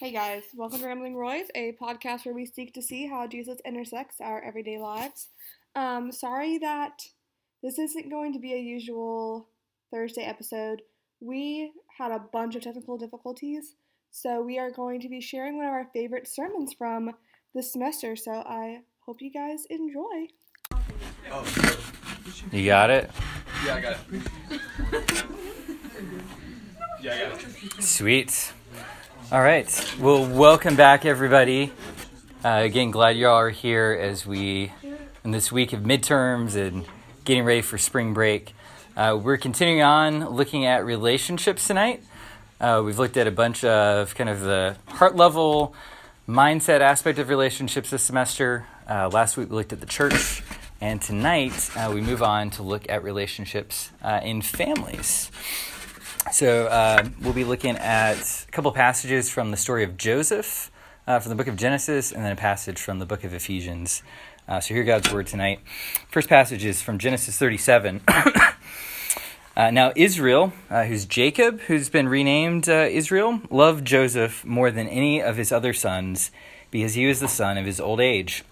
Hey guys, welcome to Rambling Roys, a podcast where we seek to see how Jesus intersects our everyday lives. Um, sorry that this isn't going to be a usual Thursday episode. We had a bunch of technical difficulties, so we are going to be sharing one of our favorite sermons from this semester. So I hope you guys enjoy. You got it? Yeah, I got it. Yeah, I got it. Sweet. All right. Well, welcome back, everybody. Uh, again, glad you all are here as we, in this week of midterms and getting ready for spring break. Uh, we're continuing on looking at relationships tonight. Uh, we've looked at a bunch of kind of the heart level mindset aspect of relationships this semester. Uh, last week we looked at the church, and tonight uh, we move on to look at relationships uh, in families. So uh, we'll be looking at a couple passages from the story of Joseph uh, from the book of Genesis, and then a passage from the book of Ephesians. Uh, so hear God's word tonight. First passage is from Genesis 37. Uh, now, Israel, uh, who's Jacob, who's been renamed uh, Israel, loved Joseph more than any of his other sons because he was the son of his old age.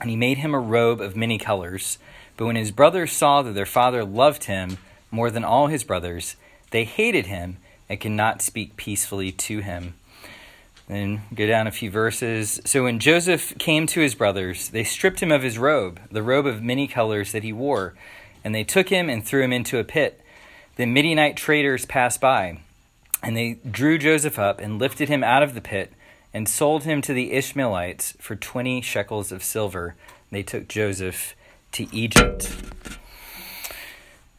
And he made him a robe of many colors. But when his brothers saw that their father loved him more than all his brothers, they hated him and could not speak peacefully to him. Then go down a few verses. So when Joseph came to his brothers, they stripped him of his robe, the robe of many colors that he wore, and they took him and threw him into a pit. The Midianite traders passed by, and they drew Joseph up and lifted him out of the pit and sold him to the Ishmaelites for twenty shekels of silver. They took Joseph to Egypt.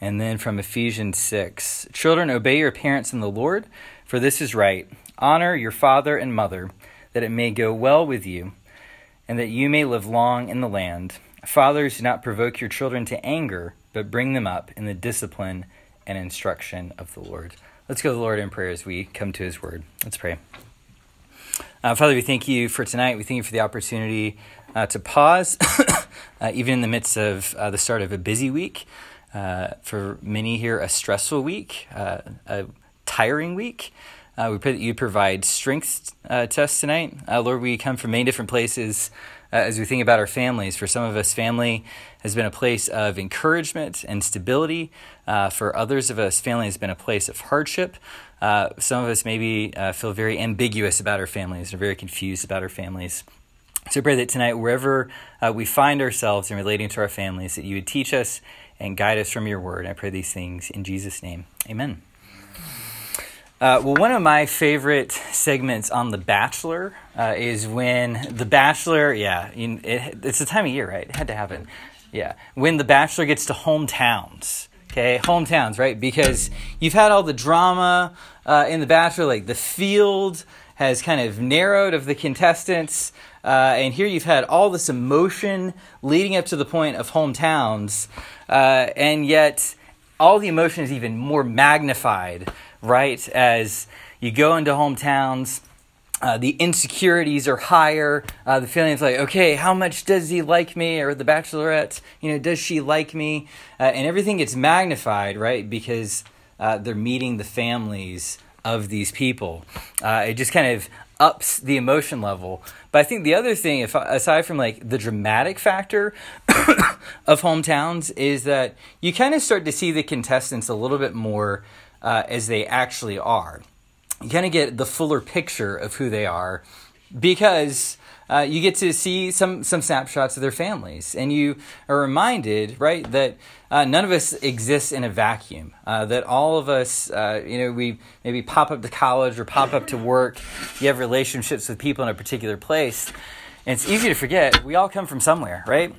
And then from Ephesians 6 Children, obey your parents in the Lord, for this is right. Honor your father and mother, that it may go well with you, and that you may live long in the land. Fathers, do not provoke your children to anger, but bring them up in the discipline and instruction of the Lord. Let's go to the Lord in prayer as we come to his word. Let's pray. Uh, Father, we thank you for tonight. We thank you for the opportunity uh, to pause, uh, even in the midst of uh, the start of a busy week. Uh, for many here, a stressful week, uh, a tiring week. Uh, we pray that you provide strength uh, to us tonight. Uh, Lord, we come from many different places uh, as we think about our families. For some of us, family has been a place of encouragement and stability. for others of us, family has been a place of hardship. some of us maybe feel very ambiguous about our families or very confused about our families. So I pray that tonight, wherever we find ourselves in relating to our families, that you would teach us and guide us from your word. I pray these things in Jesus' name. Amen. Uh, well, one of my favorite segments on The Bachelor uh, is when The Bachelor, yeah, it, it's the time of year, right? It had to happen. Yeah. When The Bachelor gets to hometowns. Okay, hometowns, right? Because you've had all the drama uh, in The Bachelor, like the field has kind of narrowed of the contestants. Uh, and here you've had all this emotion leading up to the point of hometowns, uh, and yet all the emotion is even more magnified, right? As you go into hometowns, uh, the insecurities are higher. Uh, the feeling is like, okay, how much does he like me? Or the bachelorette, you know, does she like me? Uh, and everything gets magnified, right? Because uh, they're meeting the families of these people. Uh, it just kind of ups the emotion level. But I think the other thing, if aside from like the dramatic factor of hometowns, is that you kind of start to see the contestants a little bit more uh, as they actually are. You kind of get the fuller picture of who they are because uh, you get to see some some snapshots of their families, and you are reminded, right, that uh, none of us exists in a vacuum. Uh, that all of us, uh, you know, we maybe pop up to college or pop up to work. You have relationships with people in a particular place, and it's easy to forget. We all come from somewhere, right?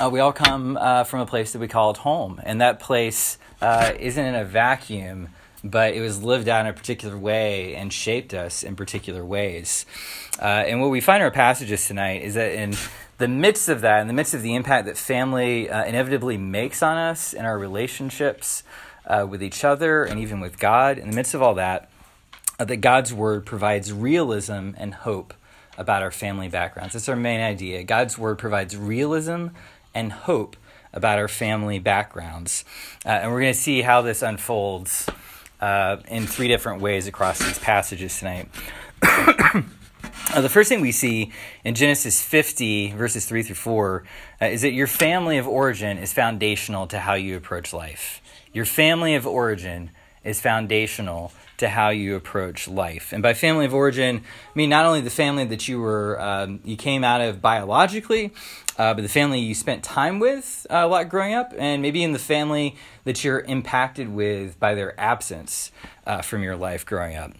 Uh, we all come uh, from a place that we call home, and that place isn't in a vacuum. But it was lived out in a particular way and shaped us in particular ways. Uh, and what we find in our passages tonight is that in the midst of that, in the midst of the impact that family uh, inevitably makes on us in our relationships uh, with each other and even with God, in the midst of all that, uh, that God's word provides realism and hope about our family backgrounds. That's our main idea. God's word provides realism and hope about our family backgrounds. Uh, and we're going to see how this unfolds uh, in three different ways across these passages tonight. Uh, the first thing we see in Genesis 50, verses 3 through 4, uh, is that your family of origin is foundational to how you approach life. Your family of origin is foundational to how you approach life. And by family of origin, I mean not only the family that you were um, you came out of biologically, uh, but the family you spent time with uh, a lot growing up, and maybe in the family that you're impacted with by their absence uh, from your life growing up.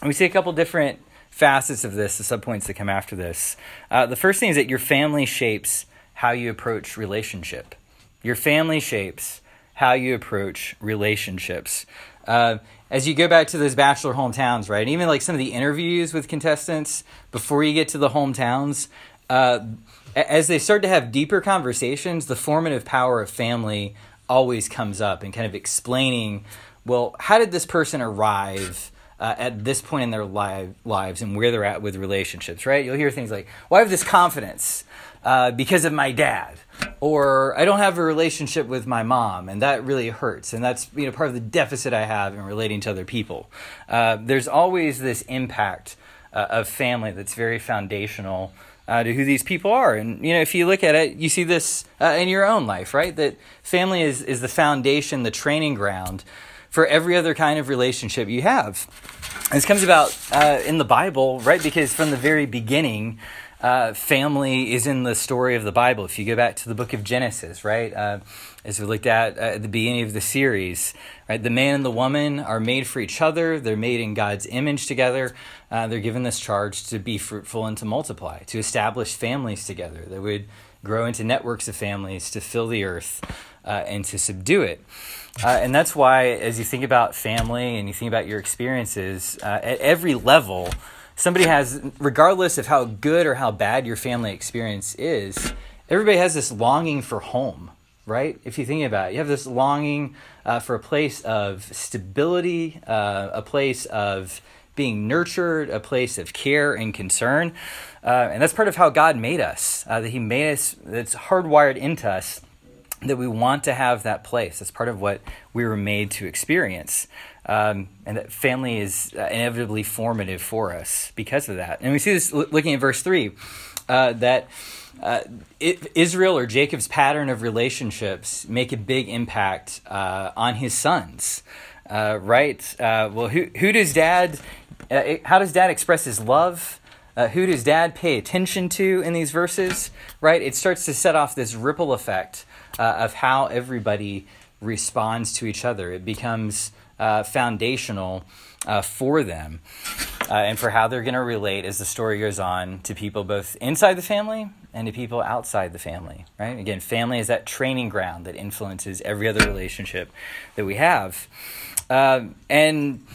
And we see a couple different facets of this, the subpoints that come after this. Uh, the first thing is that your family shapes how you approach relationship. Your family shapes how you approach relationships. Uh, as you go back to those bachelor hometowns, right? And even like some of the interviews with contestants before you get to the hometowns, uh, as they start to have deeper conversations, the formative power of family always comes up and kind of explaining, well, how did this person arrive? Uh, at this point in their li- lives and where they're at with relationships, right? You'll hear things like, well, I have this confidence uh, because of my dad or I don't have a relationship with my mom, and that really hurts. And that's you know part of the deficit I have in relating to other people. Uh, there's always this impact uh, of family that's very foundational uh, to who these people are. And you know, if you look at it, you see this uh, in your own life, right? That family is is the foundation, the training ground for every other kind of relationship you have. This comes about uh, in the Bible, right? Because from the very beginning uh, family is in the story of the Bible. If you go back to the book of Genesis, right, uh, as we looked at uh, at the beginning of the series, right, the man and the woman are made for each other. They're made in God's image together. Uh, they're given this charge to be fruitful and to multiply, to establish families together that would grow into networks of families, to fill the earth uh, and to subdue it. Uh, and that's why, as you think about family and you think about your experiences at every level, somebody has, regardless of how good or how bad your family experience is, everybody has this longing for home, right? If you think about it, you have this longing uh, for a place of stability, uh, a place of being nurtured, a place of care and concern. Uh, and that's part of how God made us, uh, that He made us, that's hardwired into us that we want to have that place. That's part of what we were made to experience. Um, and that family is uh, inevitably formative for us because of that. And we see this looking at verse 3 uh, that uh, it, Israel or Jacob's pattern of relationships make a big impact uh, on his sons. Uh, right? Uh, well, who, who does dad, how does dad express his love? who does dad pay attention to in these verses? Right? It starts to set off this ripple effect of how everybody responds to each other. It becomes uh, foundational uh, for them uh, and for how they're going to relate as the story goes on to people both inside the family and to people outside the family, right? Again, family is that training ground that influences every other relationship that we have. Um, and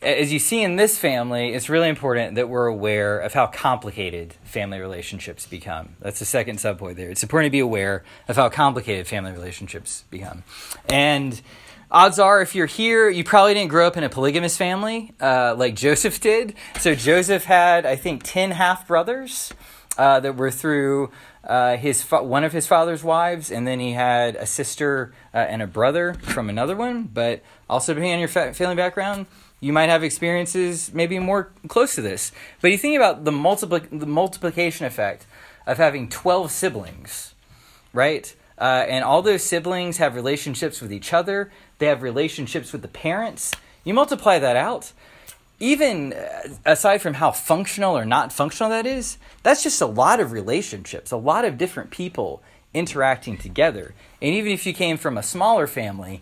as you see in this family, it's really important that we're aware of how complicated family relationships become. That's the second subpoint there. It's important to be aware of how complicated family relationships become. And odds are if you're here you probably didn't grow up in a polygamous family uh, like joseph did so joseph had i think 10 half brothers uh, that were through uh, his fa- one of his father's wives and then he had a sister uh, and a brother from another one but also depending on your fa- family background you might have experiences maybe more close to this but you think about the, multipli- the multiplication effect of having 12 siblings right uh, and all those siblings have relationships with each other they have relationships with the parents. You multiply that out, even uh, aside from how functional or not functional that is, that's just a lot of relationships, a lot of different people interacting together. And even if you came from a smaller family,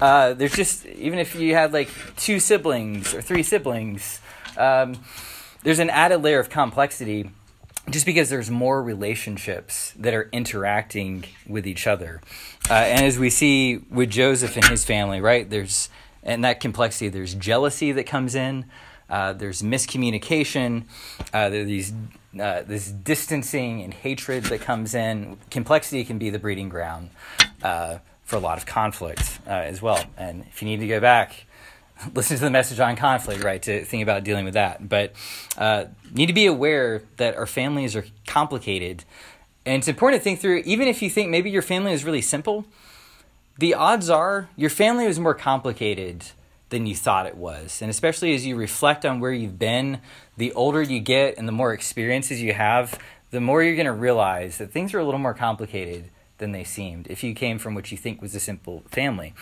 uh, there's just, even if you had like two siblings or three siblings, um, there's an added layer of complexity just because there's more relationships that are interacting with each other. Uh, and as we see with Joseph and his family, right, there's and that complexity, there's jealousy that comes in, uh, there's miscommunication, uh, there these uh, this distancing and hatred that comes in. Complexity can be the breeding ground uh, for a lot of conflict uh, as well. And if you need to go back, listen to the message on conflict, right, to think about dealing with that. But uh, need to be aware that our families are complicated. And it's important to think through, even if you think maybe your family is really simple, the odds are your family is more complicated than you thought it was. And especially as you reflect on where you've been, the older you get and the more experiences you have, the more you're going to realize that things are a little more complicated than they seemed if you came from what you think was a simple family.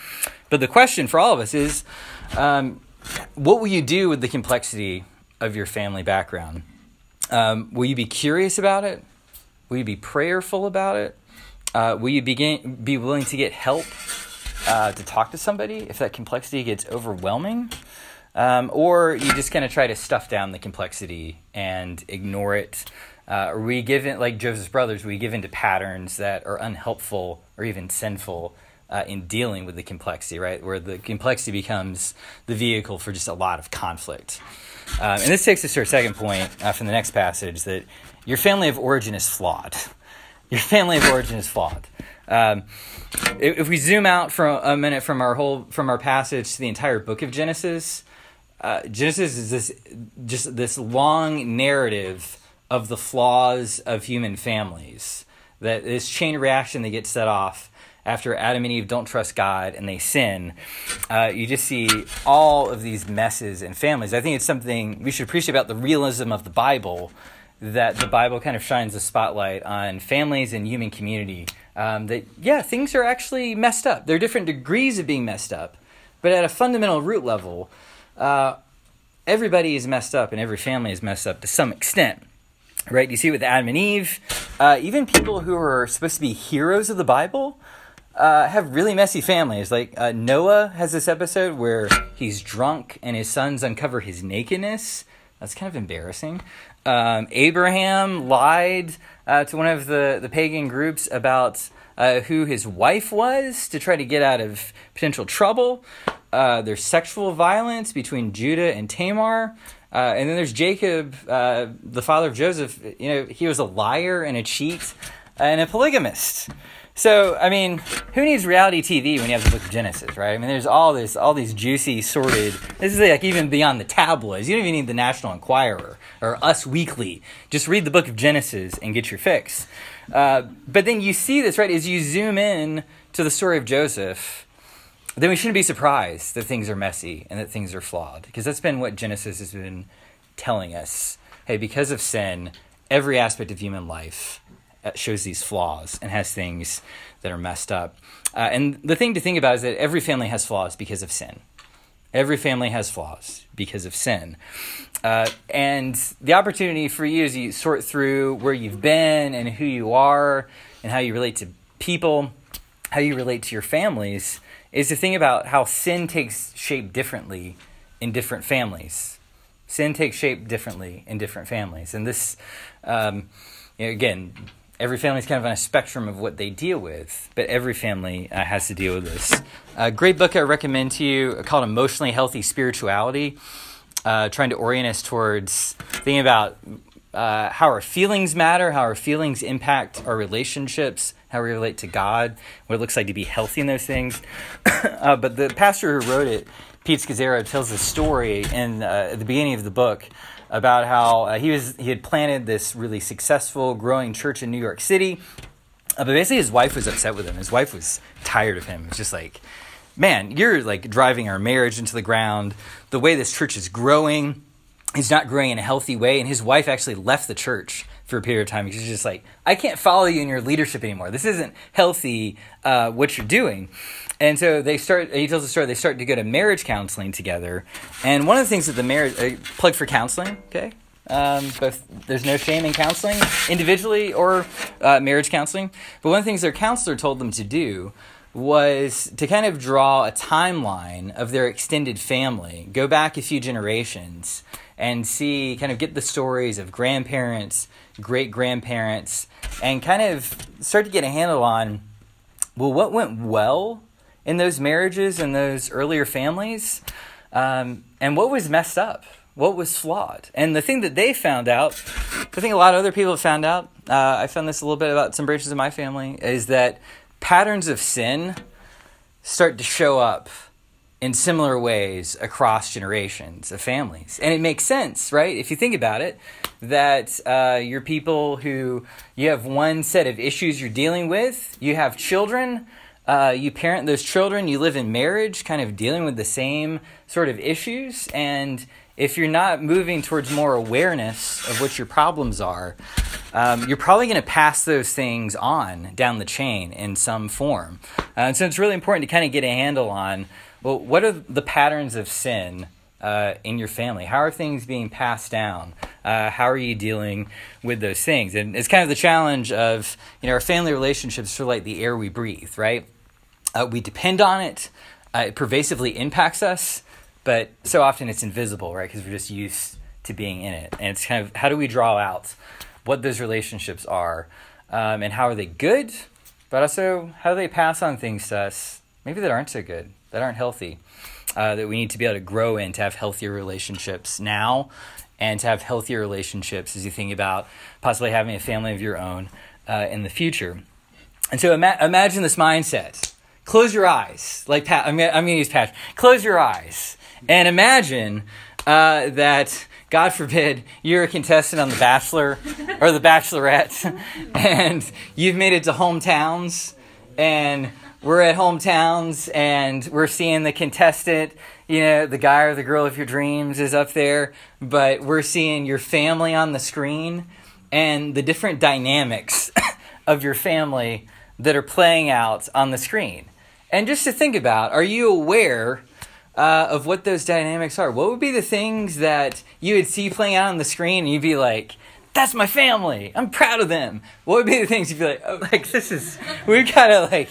But the question for all of us is um, what will you do with the complexity of your family background? Um, will you be curious about it? Will you be prayerful about it? Uh, will you begin, be willing to get help uh, to talk to somebody if that complexity gets overwhelming? Um, or you just kind of try to stuff down the complexity and ignore it. Uh, or we give in, like Joseph's brothers, we give into patterns that are unhelpful or even sinful uh, in dealing with the complexity, right? Where the complexity becomes the vehicle for just a lot of conflict. Um, and this takes us to our second point uh, from the next passage that your family of origin is flawed. Your family of origin is flawed. Um, if we zoom out for a minute from our whole from our passage to the entire book of Genesis, uh, Genesis is this just this long narrative of the flaws of human families. That this chain reaction that gets set off after Adam and Eve don't trust God and they sin, uh, you just see all of these messes in families. I think it's something we should appreciate about the realism of the Bible. That the Bible kind of shines a spotlight on families and human community um, that, yeah, things are actually messed up. There are different degrees of being messed up, but at a fundamental root level, uh, everybody is messed up and every family is messed up to some extent. Right? You see it with Adam and Eve, uh, even people who are supposed to be heroes of the Bible uh, have really messy families. Like uh, Noah has this episode where he's drunk and his sons uncover his nakedness. That's kind of embarrassing. Um, Abraham lied uh, to one of the, the pagan groups about uh, who his wife was to try to get out of potential trouble. Uh, there's sexual violence between Judah and Tamar. Uh, and then there's Jacob, uh, the father of Joseph. You know, he was a liar and a cheat and a polygamist. So, I mean, who needs reality TV when you have the book of Genesis, right? I mean, there's all this, all these juicy, sorted. This is like even beyond the tabloids. You don't even need the National Enquirer or Us Weekly. Just read the book of Genesis and get your fix. Uh, but then you see this, right? As you zoom in to the story of Joseph, then we shouldn't be surprised that things are messy and that things are flawed, because that's been what Genesis has been telling us. Hey, because of sin, every aspect of human life uh, shows these flaws and has things that are messed up. Uh, and the thing to think about is that every family has flaws because of sin. Every family has flaws because of sin. Uh, and the opportunity for you as you sort through where you've been and who you are and how you relate to people, how you relate to your families, is to think about how sin takes shape differently in different families. Sin takes shape differently in different families. And this, um, you know, again, every family is kind of on a spectrum of what they deal with, but every family uh, has to deal with this. A great book I recommend to you called Emotionally Healthy Spirituality, uh, trying to orient us towards thinking about uh, how our feelings matter, how our feelings impact our relationships, how we relate to God, what it looks like to be healthy in those things. Uh, but the pastor who wrote it, Pete Scazzero, tells a story in, uh, at the beginning of the book about how uh, he was he had planted this really successful growing church in New York City. Uh, but basically, his wife was upset with him. His wife was tired of him. It's just like, man, you're like driving our marriage into the ground. The way this church is growing, he's not growing in a healthy way. And his wife actually left the church for a period of time. She's just like, I can't follow you in your leadership anymore. This isn't healthy. Uh, what you're doing. And so they start. He tells the story. They start to go to marriage counseling together. And one of the things that the marriage uh, plug for counseling. Okay, um, both there's no shame in counseling individually or uh, marriage counseling. But one of the things their counselor told them to do was to kind of draw a timeline of their extended family, go back a few generations, and see kind of get the stories of grandparents, great grandparents, and kind of start to get a handle on well what went well in those marriages and those earlier families, um, and what was messed up, what was flawed. And the thing that they found out, I think a lot of other people have found out, uh, I found this a little bit about some branches of my family, is that patterns of sin start to show up in similar ways across generations of families. And it makes sense, right? If you think about it, that uh, you're people who you have one set of issues you're dealing with, you have children, uh, you parent those children, you live in marriage, kind of dealing with the same sort of issues. And if you're not moving towards more awareness of what your problems are, um, you're probably going to pass those things on down the chain in some form. Uh, and so it's really important to kind of get a handle on well, what are the patterns of sin uh, in your family? How are things being passed down? Uh, how are you dealing with those things? And it's kind of the challenge of you know our family relationships are like the air we breathe, right? Uh, we depend on it. Uh, it pervasively impacts us, but so often it's invisible, right? Because we're just used to being in it. And it's kind of how do we draw out what those relationships are, um, and how are they good, but also how do they pass on things to us maybe that aren't so good that aren't healthy uh, that we need to be able to grow in to have healthier relationships now and to have healthier relationships as you think about possibly having a family of your own uh, in the future. And so ima- imagine this mindset. Close your eyes, like Pat. I'm I'm gonna use Pat. Close your eyes and imagine uh, that God forbid you're a contestant on The Bachelor or The Bachelorette, and you've made it to hometowns, and we're at hometowns and we're seeing the contestant, you know, the guy or the girl of your dreams is up there, but we're seeing your family on the screen and the different dynamics of your family that are playing out on the screen. And just to think about, are you aware uh, of what those dynamics are? What would be the things that you would see playing out on the screen and you'd be like, that's my family. I'm proud of them. What would be the things you'd be like, oh, like this is, we've gotta like,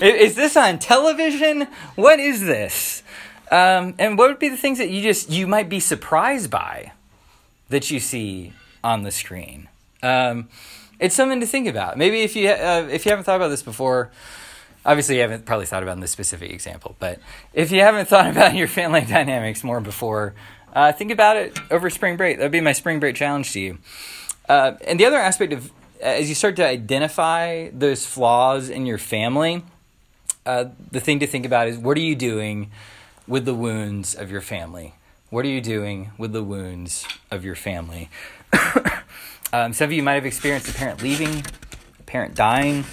is this on television? What is this? Um, and what would be the things that you just, you might be surprised by that you see on the screen? Um, it's something to think about. Maybe if you, uh, if you haven't thought about this before, obviously you haven't probably thought about in this specific example, but if you haven't thought about your family dynamics more before, uh, think about it over spring break. That would be my spring break challenge to you. Uh, and the other aspect of as you start to identify those flaws in your family, uh, the thing to think about is what are you doing with the wounds of your family? What are you doing with the wounds of your family? um, some of you might have experienced a parent leaving, a parent dying.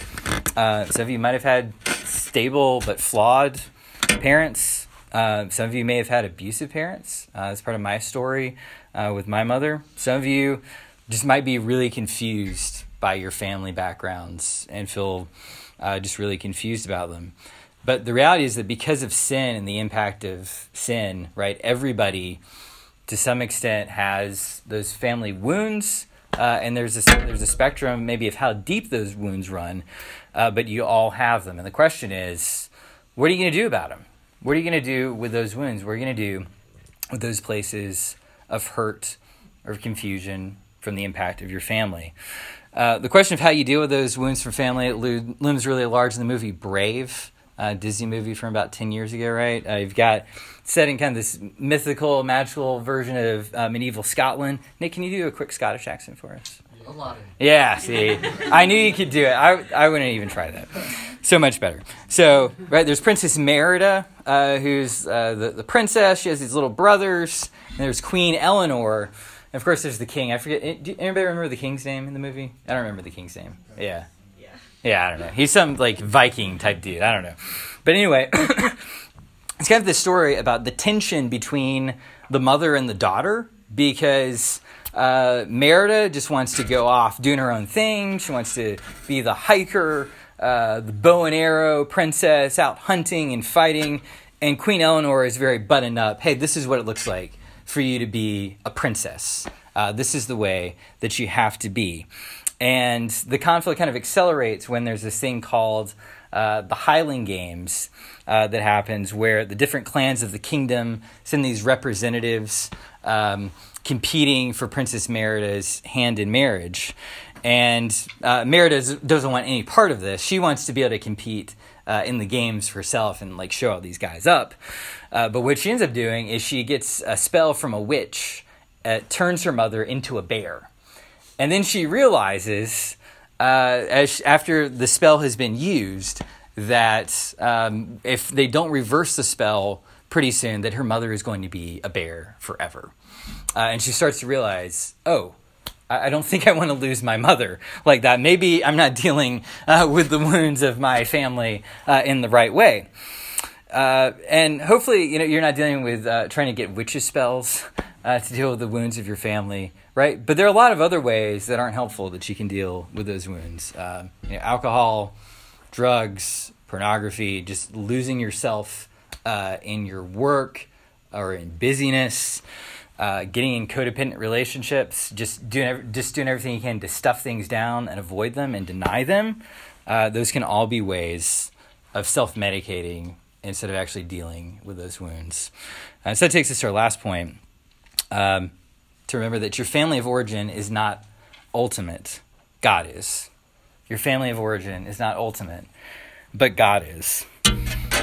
Uh, some of you might have had stable but flawed parents. Uh, some of you may have had abusive parents. Uh, that's part of my story uh, with my mother. Some of you just might be really confused by your family backgrounds and feel uh, just really confused about them. But the reality is that because of sin and the impact of sin, right, everybody to some extent has those family wounds. Uh, and there's a, there's a spectrum maybe of how deep those wounds run, uh, but you all have them. And the question is, what are you going to do about them? What are you going to do with those wounds? What are you going to do with those places of hurt or confusion from the impact of your family. Uh, the question of how you deal with those wounds from family looms really large in the movie Brave, uh, Disney movie from about 10 years ago, right? Uh, you've got set in kind of this mythical, magical version of uh, medieval Scotland. Nick, can you do a quick Scottish accent for us? A lot Yeah, see, I knew you could do it. I, I wouldn't even try that. So much better. So, right, there's Princess Merida, uh, who's uh, the, the princess. She has these little brothers. And there's Queen Elinor, and of course, there's the king. I forget. Eh, do anybody remember the king's name in the movie? I don't remember the king's name. Yeah. Yeah. I don't know. He's some like Viking type dude. I don't know. But anyway, it's kind of this story about the tension between the mother and the daughter because uh, Merida just wants to go off doing her own thing. She wants to be the hiker, uh, the bow and arrow princess out hunting and fighting. And Queen Elinor is very buttoned up. Hey, this is what it looks like for you to be a princess. Uh, this is the way that you have to be. And the conflict kind of accelerates when there's this thing called uh, the Highland Games uh, that happens, where the different clans of the kingdom send these representatives um, competing for Princess Merida's hand in marriage. And uh, Merida doesn't want any part of this. She wants to be able to compete uh, in the games herself and like show all these guys up. Uh, but what she ends up doing is she gets a spell from a witch, uh, turns her mother into a bear, and then she realizes, uh, as after the spell has been used, that um, if they don't reverse the spell pretty soon, that her mother is going to be a bear forever. Uh, and she starts to realize, oh, I don't think I want to lose my mother like that. Maybe I'm not dealing uh, with the wounds of my family uh, in the right way. Uh, and hopefully, you know, you're not dealing with uh, trying to get witches spells uh, to deal with the wounds of your family, right? But there are a lot of other ways that aren't helpful that you can deal with those wounds. Uh, you know, alcohol, drugs, pornography, just losing yourself in your work or in busyness uh, getting in codependent relationships, just doing just doing everything you can to stuff things down and avoid them and deny them. Uh, those can all be ways of self medicating instead of actually dealing with those wounds. Uh, so that takes us to our last point um, to remember that your family of origin is not ultimate, God is. Your family of origin is not ultimate, but God is.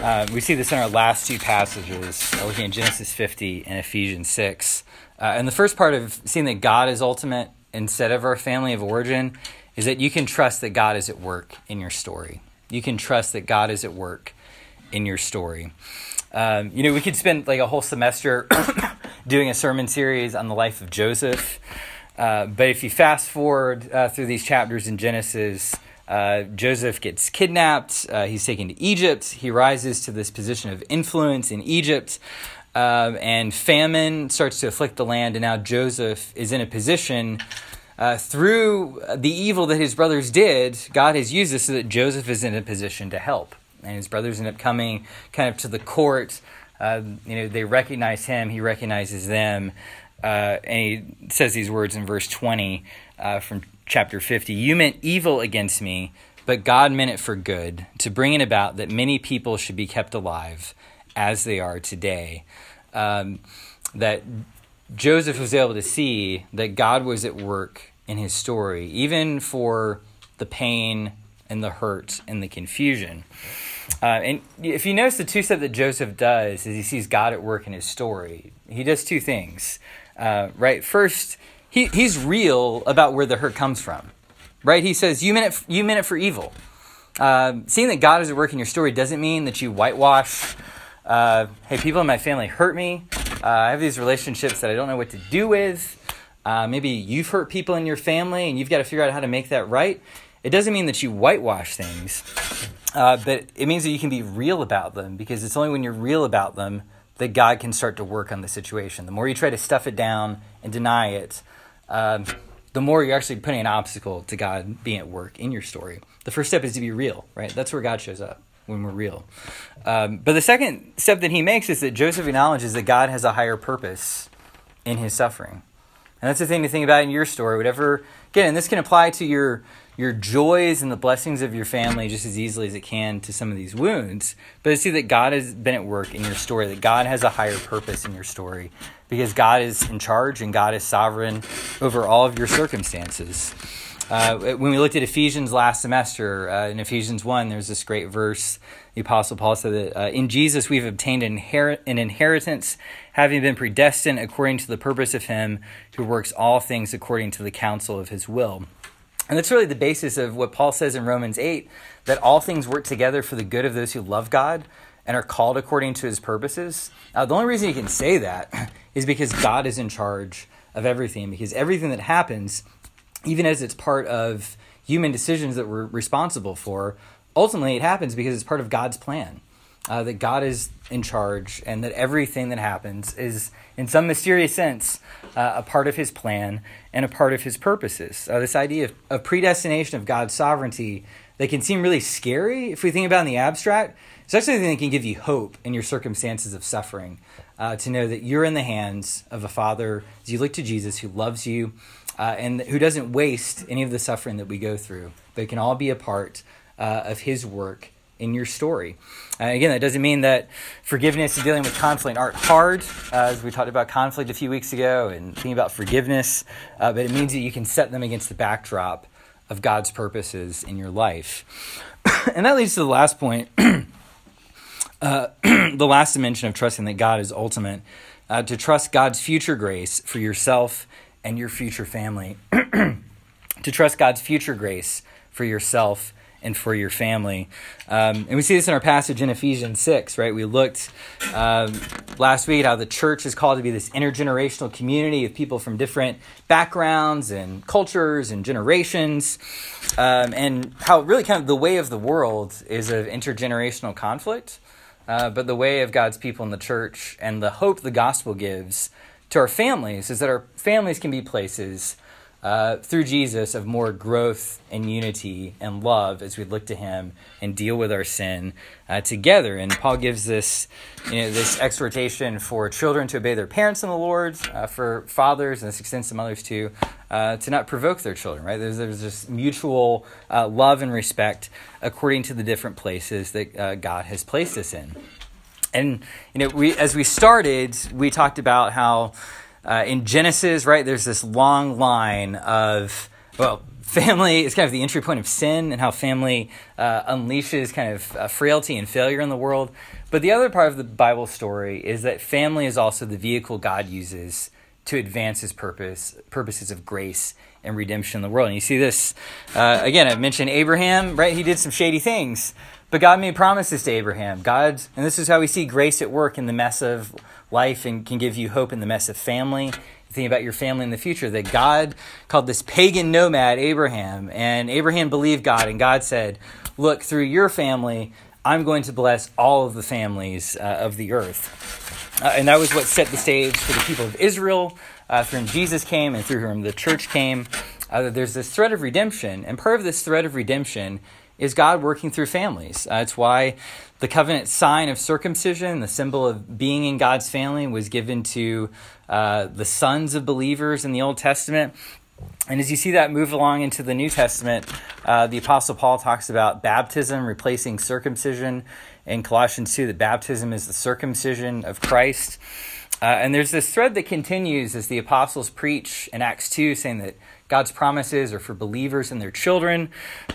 Uh, we see this in our last two passages, uh, looking at Genesis 50 and Ephesians 6. Uh, and the first part of seeing that God is ultimate instead of our family of origin is that you can trust that God is at work in your story. You can trust that God is at work in your story. Um, you know, we could spend like a whole semester doing a sermon series on the life of Joseph. Uh, but if you fast forward uh, through these chapters in Genesis, uh, Joseph gets kidnapped. Uh, he's taken to Egypt. He rises to this position of influence in Egypt. Uh, and famine starts to afflict the land. And now Joseph is in a position uh, through the evil that his brothers did. God has used this so that Joseph is in a position to help. And his brothers end up coming kind of to the court. Uh, you know, they recognize him, he recognizes them. Uh, and he says these words in verse 20 from chapter 50 You meant evil against me, but God meant it for good, to bring it about that many people should be kept alive as they are today. Um, that Joseph was able to see that God was at work in his story, even for the pain and the hurt and the confusion. Uh, and if you notice the two step that Joseph does is he sees God at work in his story. He does two things. Uh, right? First, he, he's real about where the hurt comes from, right? He says, You meant it, you meant it for evil. Uh, seeing that God is at work in your story doesn't mean that you whitewash. Uh, hey, people in my family hurt me. Uh, I have these relationships that I don't know what to do with. Uh, maybe you've hurt people in your family and you've got to figure out how to make that right. It doesn't mean that you whitewash things, uh, but it means that you can be real about them because it's only when you're real about them that God can start to work on the situation. The more you try to stuff it down and deny it, um, the more you're actually putting an obstacle to God being at work in your story. The first step is to be real, right? That's where God shows up when we're real. Um, but the second step that he makes is that Joseph acknowledges that God has a higher purpose in his suffering. And that's the thing to think about in your story. Whatever, again, and this can apply to your your joys and the blessings of your family just as easily as it can to some of these wounds. But to see that God has been at work in your story, that God has a higher purpose in your story, because God is in charge and God is sovereign over all of your circumstances. Uh, when we looked at Ephesians last semester, uh, in Ephesians 1, there's this great verse. The Apostle Paul said that uh, in Jesus we've obtained an, inher- an inheritance, having been predestined according to the purpose of Him who works all things according to the counsel of His will. And that's really the basis of what Paul says in Romans 8 that all things work together for the good of those who love God and are called according to his purposes. Uh, the only reason you can say that is because God is in charge of everything, because everything that happens, even as it's part of human decisions that we're responsible for, ultimately it happens because it's part of God's plan. Uh, that God is in charge and that everything that happens is, in some mysterious sense, uh, a part of his plan and a part of his purposes. Uh, this idea of, of predestination of God's sovereignty that can seem really scary if we think about it in the abstract it's actually something that can give you hope in your circumstances of suffering uh, to know that you're in the hands of a Father as you look to Jesus who loves you uh, and who doesn't waste any of the suffering that we go through, but it can all be a part uh, of His work in your story. Uh, again, that doesn't mean that forgiveness and dealing with conflict aren't hard, uh, as we talked about conflict a few weeks ago and thinking about forgiveness, uh, but it means that you can set them against the backdrop of God's purposes in your life. and that leads to the last point. uh, the last dimension of trusting that God is ultimate, uh, to trust God's future grace for yourself and your future family. to trust God's future grace for yourself and for your family. Um, and we see this in our passage in Ephesians 6, right? We looked um, last week how the church is called to be this intergenerational community of people from different backgrounds and cultures and generations, um, and how really kind of the way of the world is of intergenerational conflict. Uh, but the way of God's people in the church and the hope the gospel gives to our families is that our families can be places uh, through Jesus of more growth and unity and love as we look to Him and deal with our sin uh, together. And Paul gives this, you know, this exhortation for children to obey their parents in the Lord, uh, for fathers, and this extends to mothers too, uh, to not provoke their children. Right? There's, there's this mutual uh, love and respect according to the different places that God has placed us in. And you know, we as we started, we talked about how uh, in Genesis, right, there's this long line of, well, family is kind of the entry point of sin and how family uh, unleashes kind of uh, frailty and failure in the world. But the other part of the Bible story is that family is also the vehicle God uses to advance his purpose, purposes of grace and redemption in the world. And you see this, uh, again, I mentioned Abraham, right? He did some shady things, but God made promises to Abraham. God, and this is how we see grace at work in the mess of life and can give you hope in the mess of family. Think about your family in the future. That God called this pagan nomad Abraham, and Abraham believed God, and God said, Look, through your family, I'm going to bless all of the families uh, of the earth. Uh, and that was what set the stage for the people of Israel, uh, through whom Jesus came and through whom the church came. Uh, there's this thread of redemption, and part of this thread of redemption is God working through families. Uh, it's why the covenant sign of circumcision, the symbol of being in God's family, was given to uh, the sons of believers in the Old Testament. And as you see that move along into the New Testament, uh, the Apostle Paul talks about baptism replacing circumcision in Colossians 2, that baptism is the circumcision of Christ. Uh, and there's this thread that continues as the apostles preach in Acts 2, saying that God's promises are for believers and their children.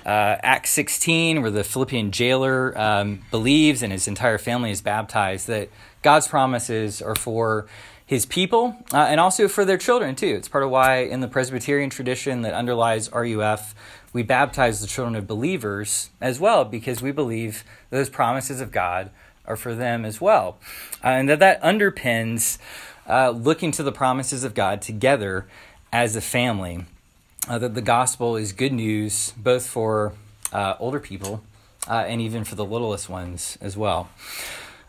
Uh, Acts 16, where the Philippian jailer um, believes and his entire family is baptized, that God's promises are for his people uh, and also for their children, too. It's part of why, in the Presbyterian tradition that underlies RUF, we baptize the children of believers as well, because we believe those promises of God are for them as well. Uh, and that that underpins uh, looking to the promises of God together as a family uh, that the gospel is good news both for uh, older people uh, and even for the littlest ones as well.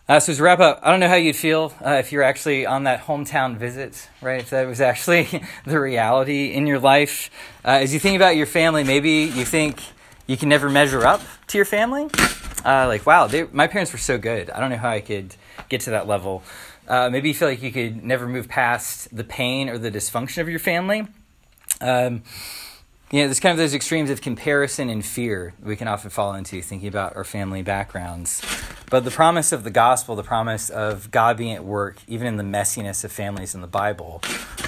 Uh, so, to wrap up, I don't know how you'd feel uh, if you're actually on that hometown visit, right? If that was actually the reality in your life. Uh, as you think about your family, maybe you think you can never measure up to your family. like, wow, they, my parents were so good. I don't know how I could get to that level. maybe you feel like you could never move past the pain or the dysfunction of your family. Um, you know, there's kind of those extremes of comparison and fear we can often fall into thinking about our family backgrounds. But the promise of the gospel, the promise of God being at work, even in the messiness of families in the Bible,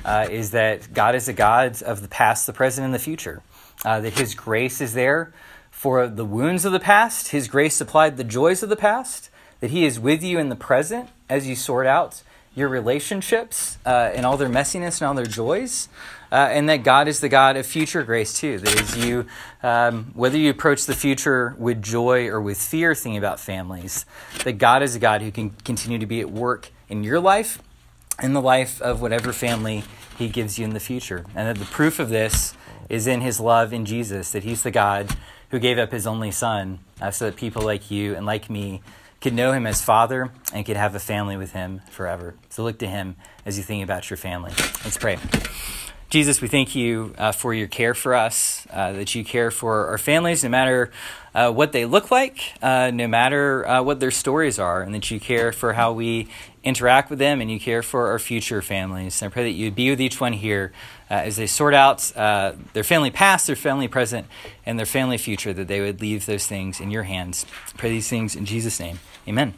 uh, is that God is a God of the past, the present, and the future. Uh, that His grace is there for the wounds of the past, His grace supplied the joys of the past, that He is with you in the present as you sort out your relationships uh, and all their messiness and all their joys. Uh, and that God is the God of future grace too. That is you, um, whether you approach the future with joy or with fear, thinking about families, that God is a God who can continue to be at work in your life, in the life of whatever family He gives you in the future. And that the proof of this is in His love in Jesus, that He's the God who gave up His only Son uh, so that people like you and like me could know him as father and could have a family with him forever. So look to him as you think about your family. Let's pray. Jesus, we thank you uh, for your care for us, uh, that you care for our families, no matter uh, what they look like, uh, no matter uh, what their stories are, and that you care for how we interact with them and you care for our future families. And I pray that you be with each one here uh, as they sort out their family past, their family present, and their family future, that they would leave those things in your hands. I pray these things in Jesus' name. Amen.